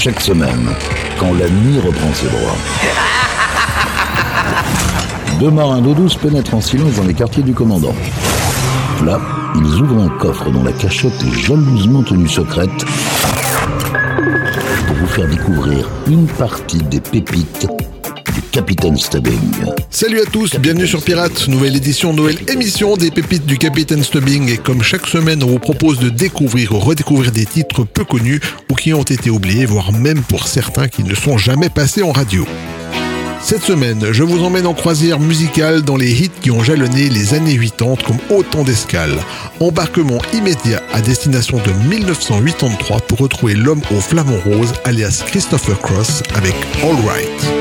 Chaque semaine, quand la nuit reprend ses droits. Deux marins d'eau douce pénètrent en silence dans les quartiers du commandant. Là, ils ouvrent un coffre dont la cachette est jalousement tenue secrète pour vous faire découvrir une partie des pépites du Capitaine Stubbing. Salut à tous, bienvenue sur Pirates, nouvelle édition, nouvelle émission des pépites du Capitaine Stubbing. Et comme chaque semaine, on vous propose de découvrir ou redécouvrir des titres peu connus qui ont été oubliés, voire même pour certains qui ne sont jamais passés en radio. Cette semaine, je vous emmène en croisière musicale dans les hits qui ont jalonné les années 80 comme autant d'escales. Embarquement immédiat à destination de 1983 pour retrouver l'homme au flamant rose alias Christopher Cross avec All Right.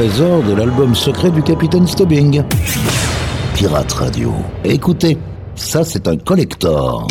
Trésor de l'album secret du Capitaine Stubbing. Pirate Radio. Écoutez, ça c'est un collector.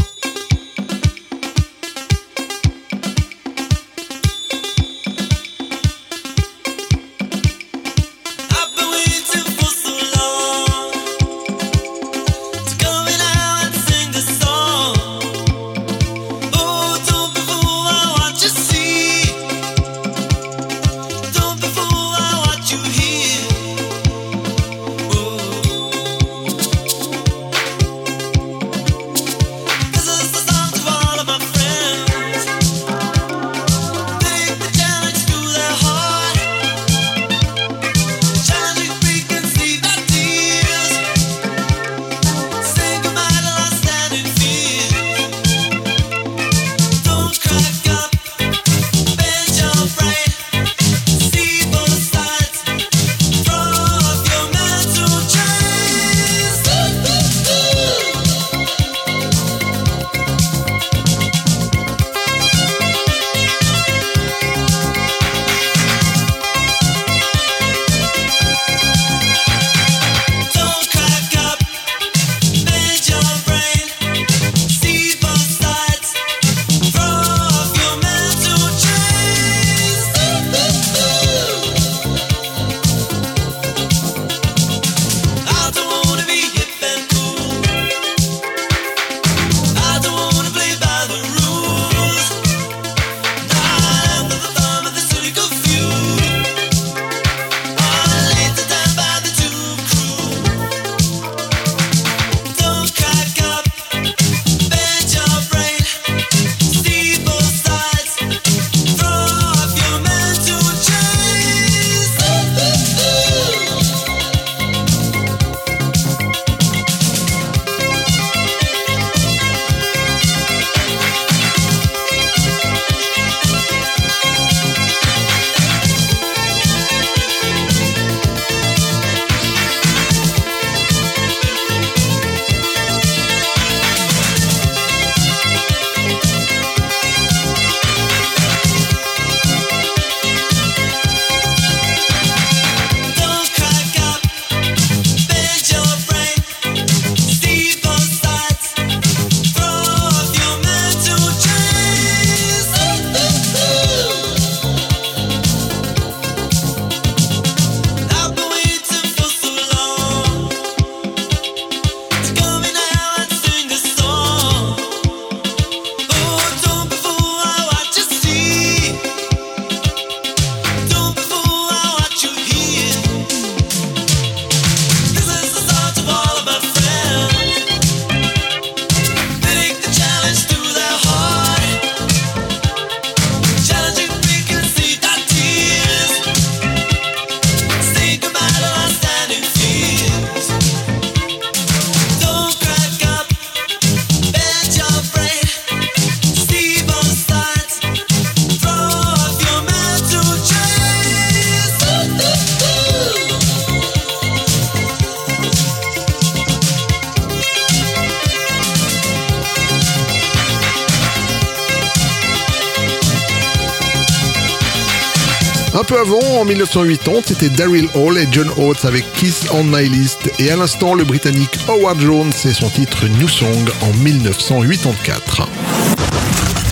Avant, en 1980, c'était Daryl Hall et John Oates avec Kiss on My List. Et à l'instant, le Britannique Howard Jones et son titre New Song en 1984.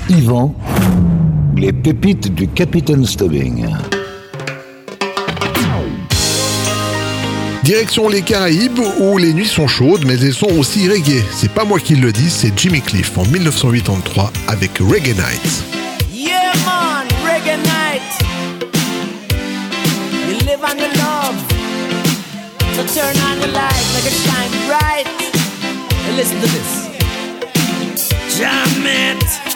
Yvan, les pépites du Capitaine Stubbing. Direction les Caraïbes où les nuits sont chaudes mais elles sont aussi reggae. C'est pas moi qui le dis, c'est Jimmy Cliff en 1983 avec Reggae Night. So turn on the light, make it shine bright. And listen to this. Jam it.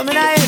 Coming at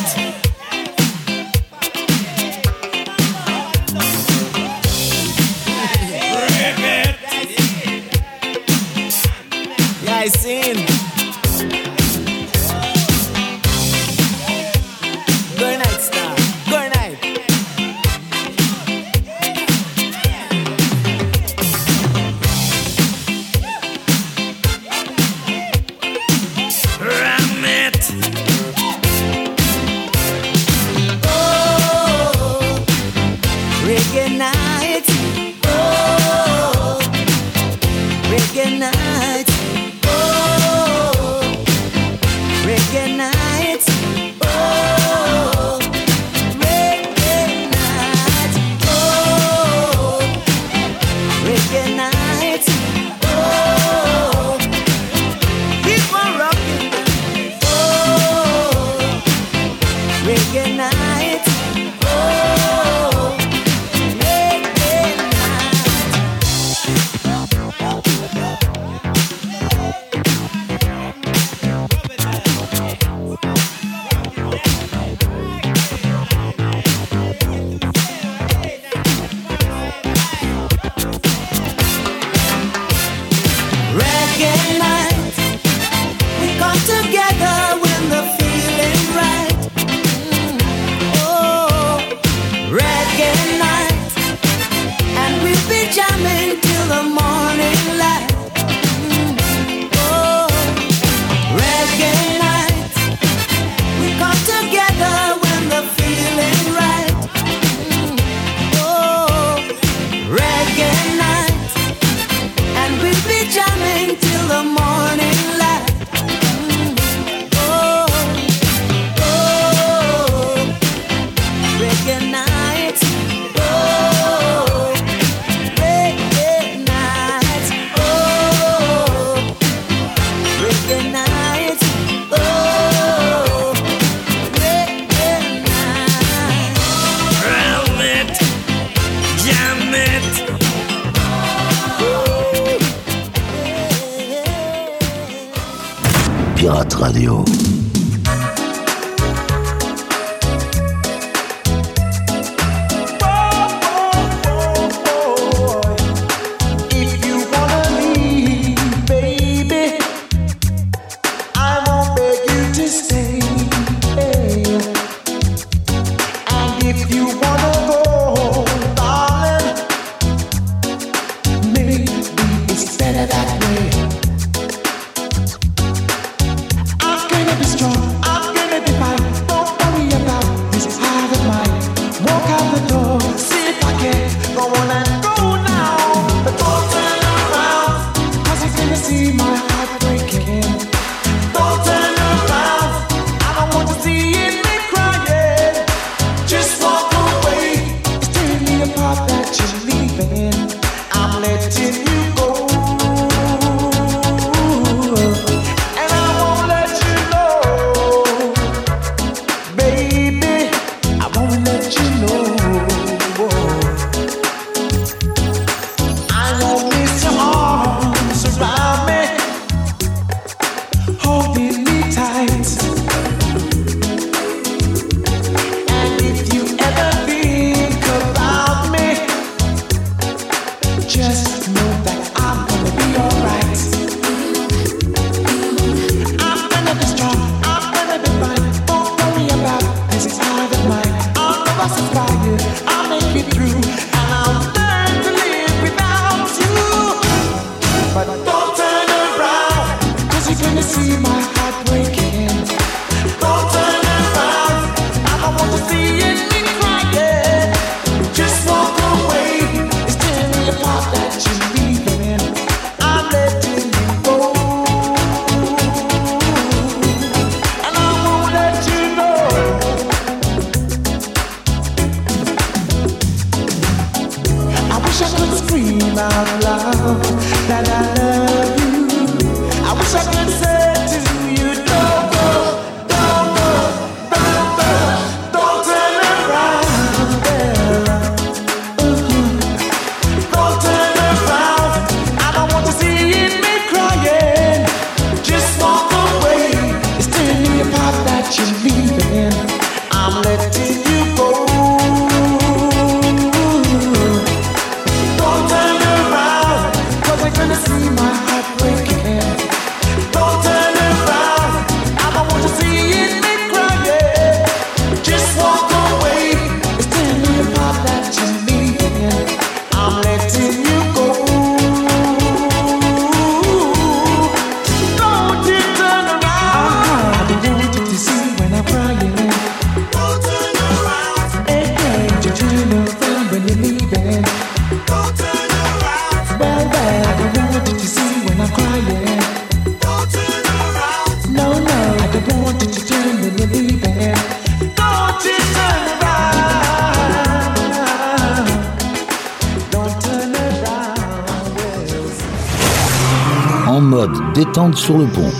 détente sur le pont.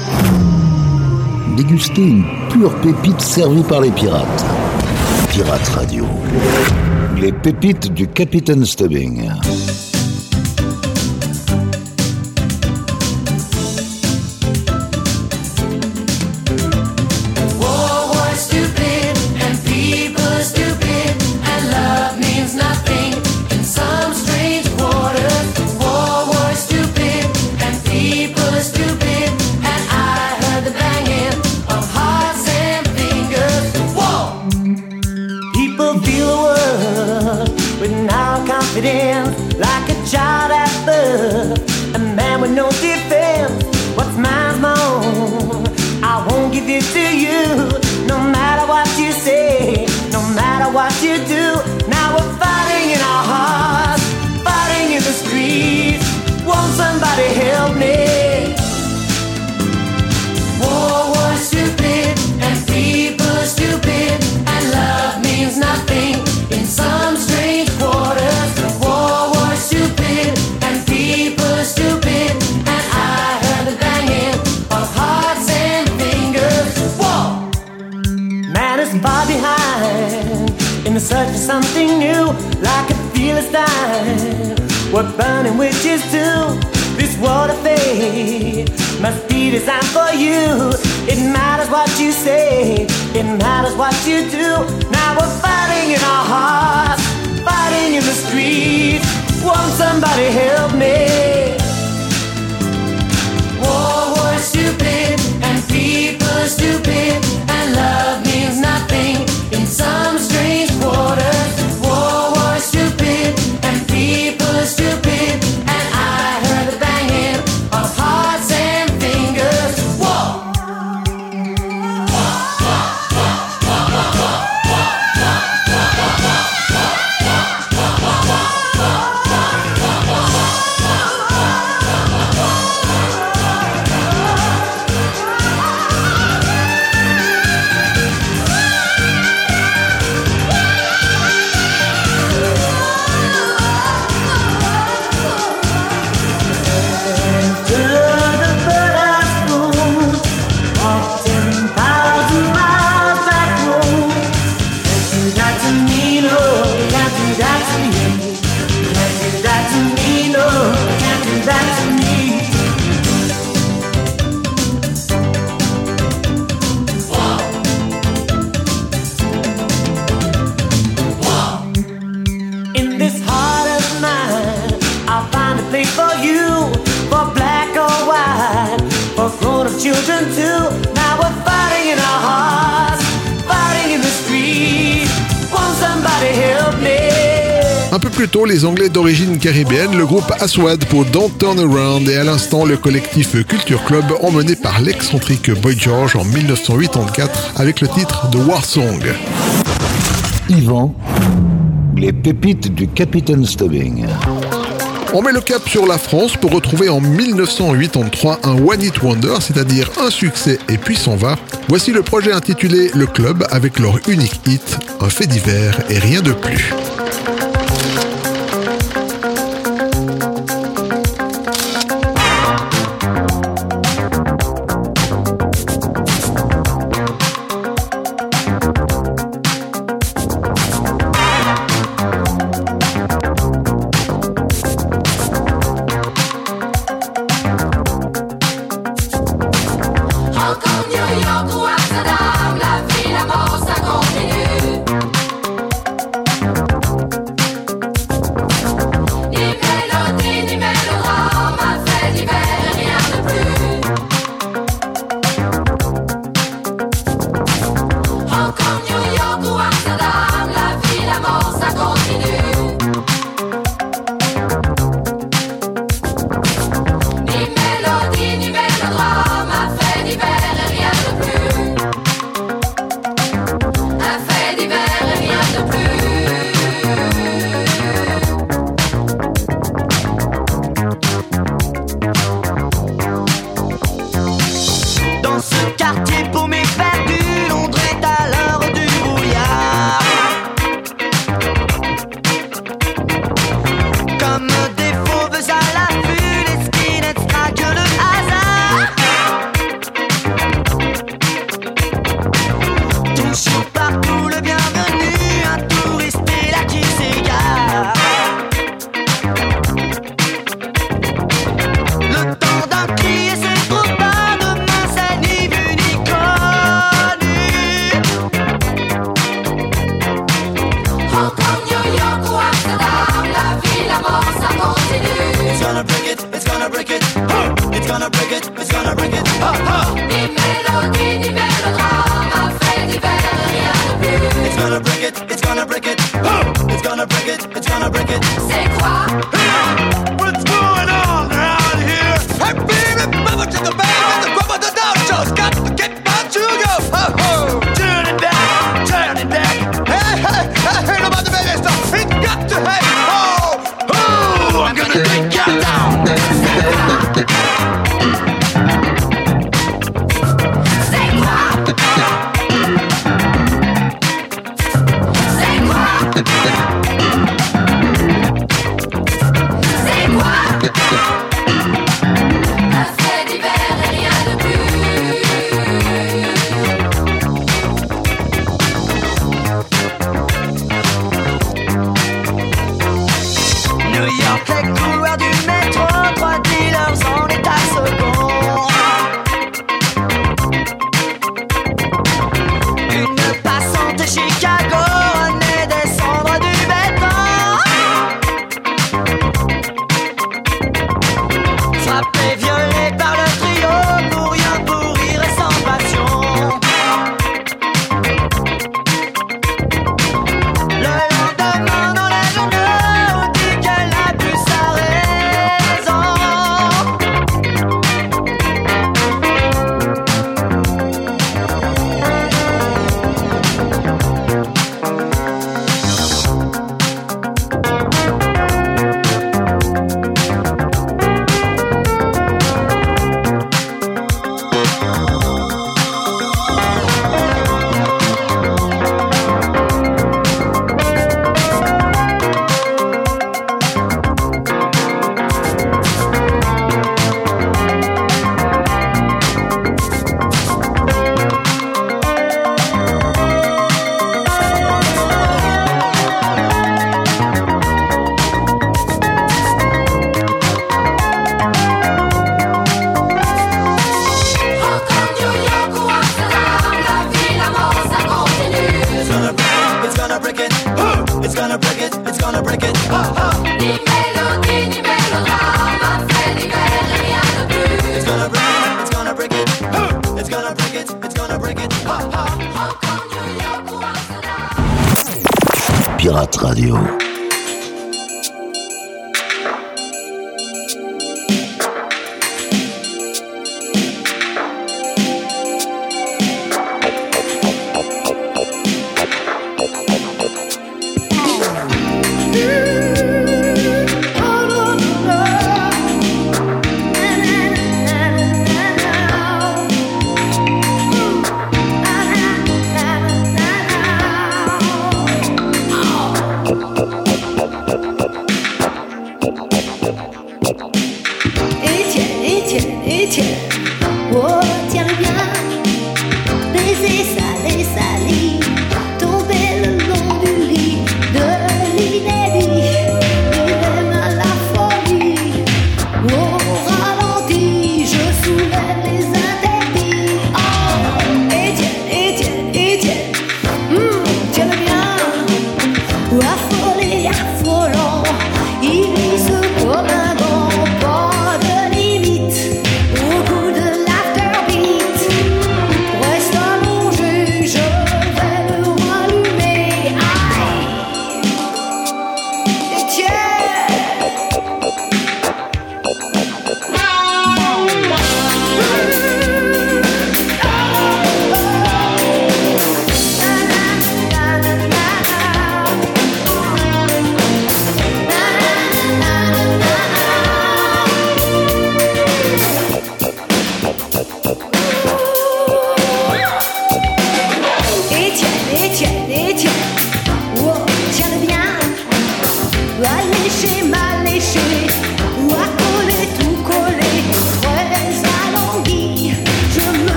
Déguster une pure pépite servie par les pirates. Pirates Radio. Les pépites du Capitaine Stubbing. Matters what you do. Now we're fighting in our hearts, fighting in the streets. Won't somebody help me? War was stupid, and people are stupid, and love means nothing in some plus tôt, les Anglais d'origine caribéenne, le groupe Aswad pour Don't Turn Around et à l'instant le collectif Culture Club emmené par l'excentrique Boy George en 1984 avec le titre de War Song. Yvan, les pépites du Capitaine Stubbing. On met le cap sur la France pour retrouver en 1983 un One Hit Wonder, c'est-à-dire un succès et puis s'en va. Voici le projet intitulé Le Club avec leur unique hit, un fait divers et rien de plus.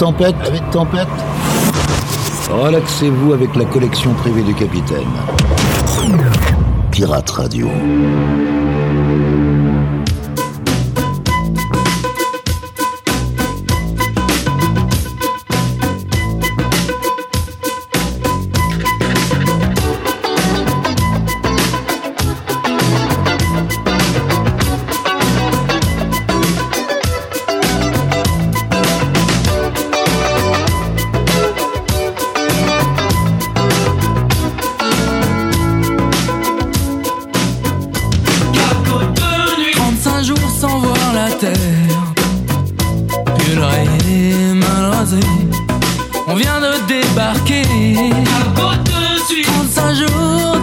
tempête, ah, avec tempête. Relaxez-vous avec la collection privée du capitaine. Pirate Radio. On vient de débarquer. À bout de suite 35 jours.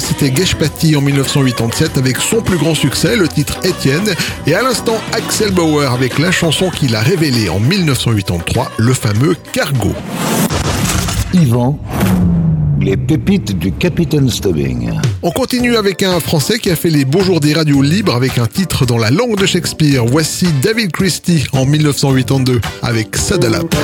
c'était Geshpati en 1987 avec son plus grand succès, le titre Étienne, et à l'instant Axel Bauer avec la chanson qu'il a révélée en 1983, le fameux Cargo. Yvan, les pépites du Capitaine Stubbing. On continue avec un Français qui a fait les beaux jours des radios libres avec un titre dans la langue de Shakespeare. Voici David Christie en 1982 avec Sadalap.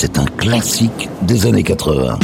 C'est un classique des années 80.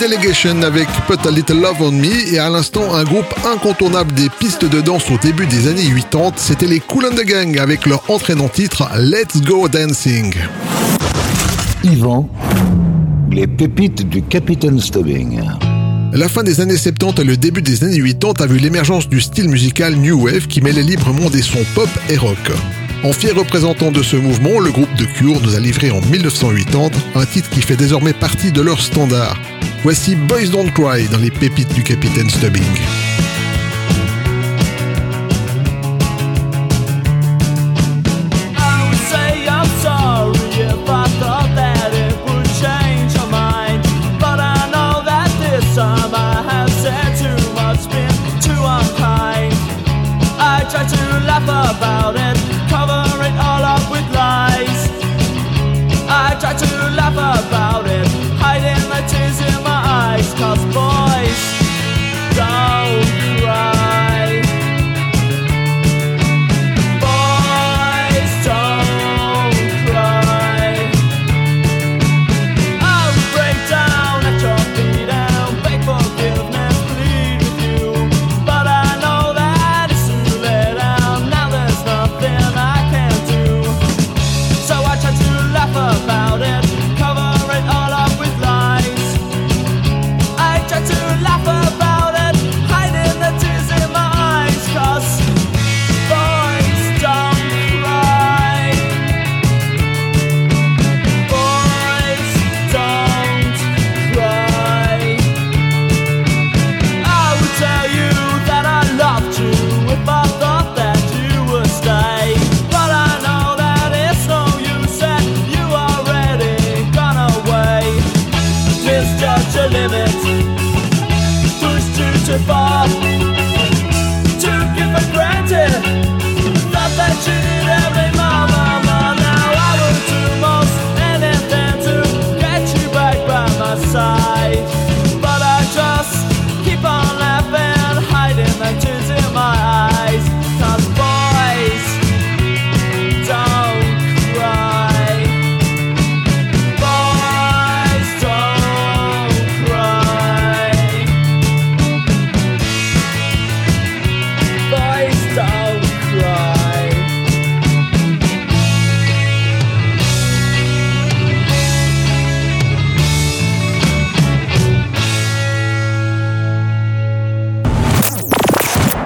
Delegation avec Put a Little Love on Me et à l'instant un groupe incontournable des pistes de danse au début des années 80, c'était les Cool and the Gang avec leur entraînant titre Let's Go Dancing. Yvan, les pépites du Capitaine Stubbing. La fin des années 70 et le début des années 80 a vu l'émergence du style musical New Wave qui mêlait librement des sons pop et rock. En fier représentant de ce mouvement, le groupe de Cure nous a livré en 1980 un titre qui fait désormais partie de leur standard. Voici Boys Don't Cry dans les pépites du capitaine Stubbing.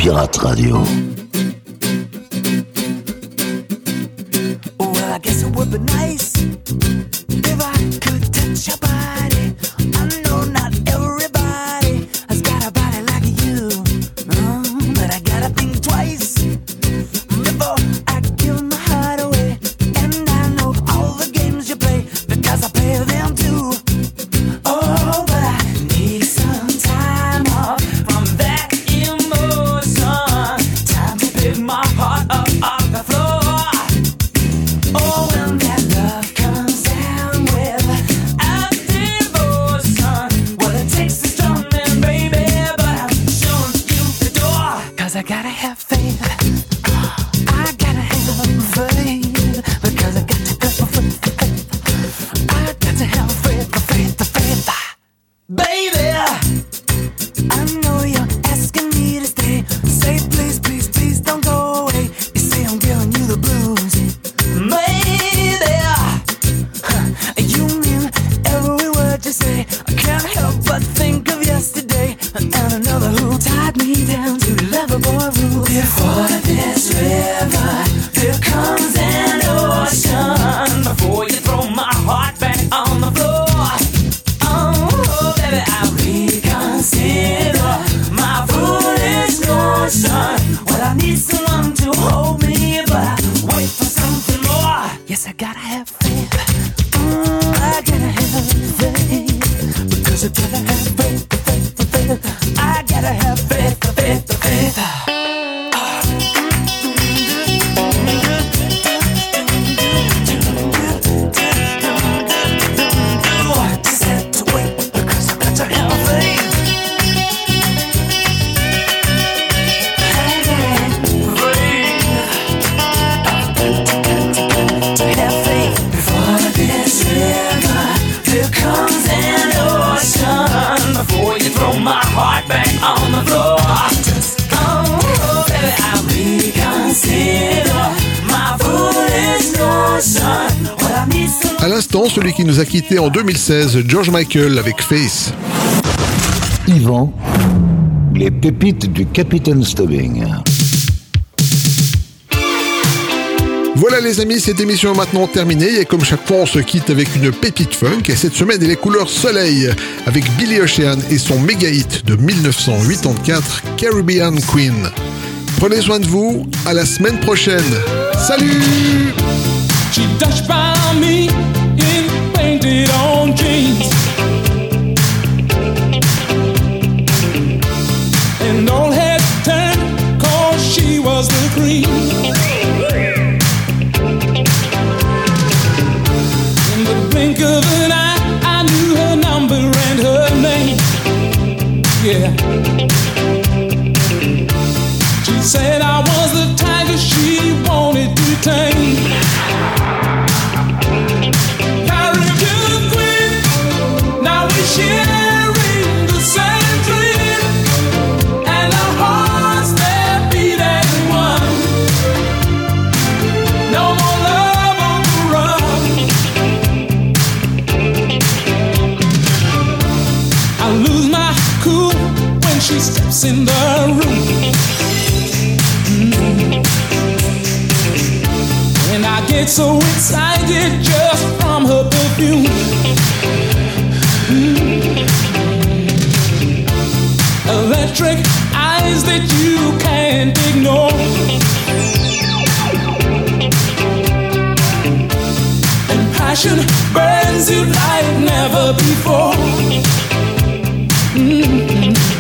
Pirate Radio. A quittés en 2016, George Michael avec Face. Yvan, les pépites du Capitaine Stubbing. Voilà les amis, cette émission est maintenant terminée et comme chaque fois on se quitte avec une pépite funk et cette semaine elle est couleur soleil avec Billy Ocean et son méga hit de 1984 Caribbean Queen. Prenez soin de vous, à la semaine prochaine. Salut painted on jeans. And all had turned cause she was the cream. In the blink of an eye, I knew her number and her name. Yeah. get so excited just from her perfume. Mm. Electric eyes that you can't ignore. And passion burns you like never before. Mm-hmm.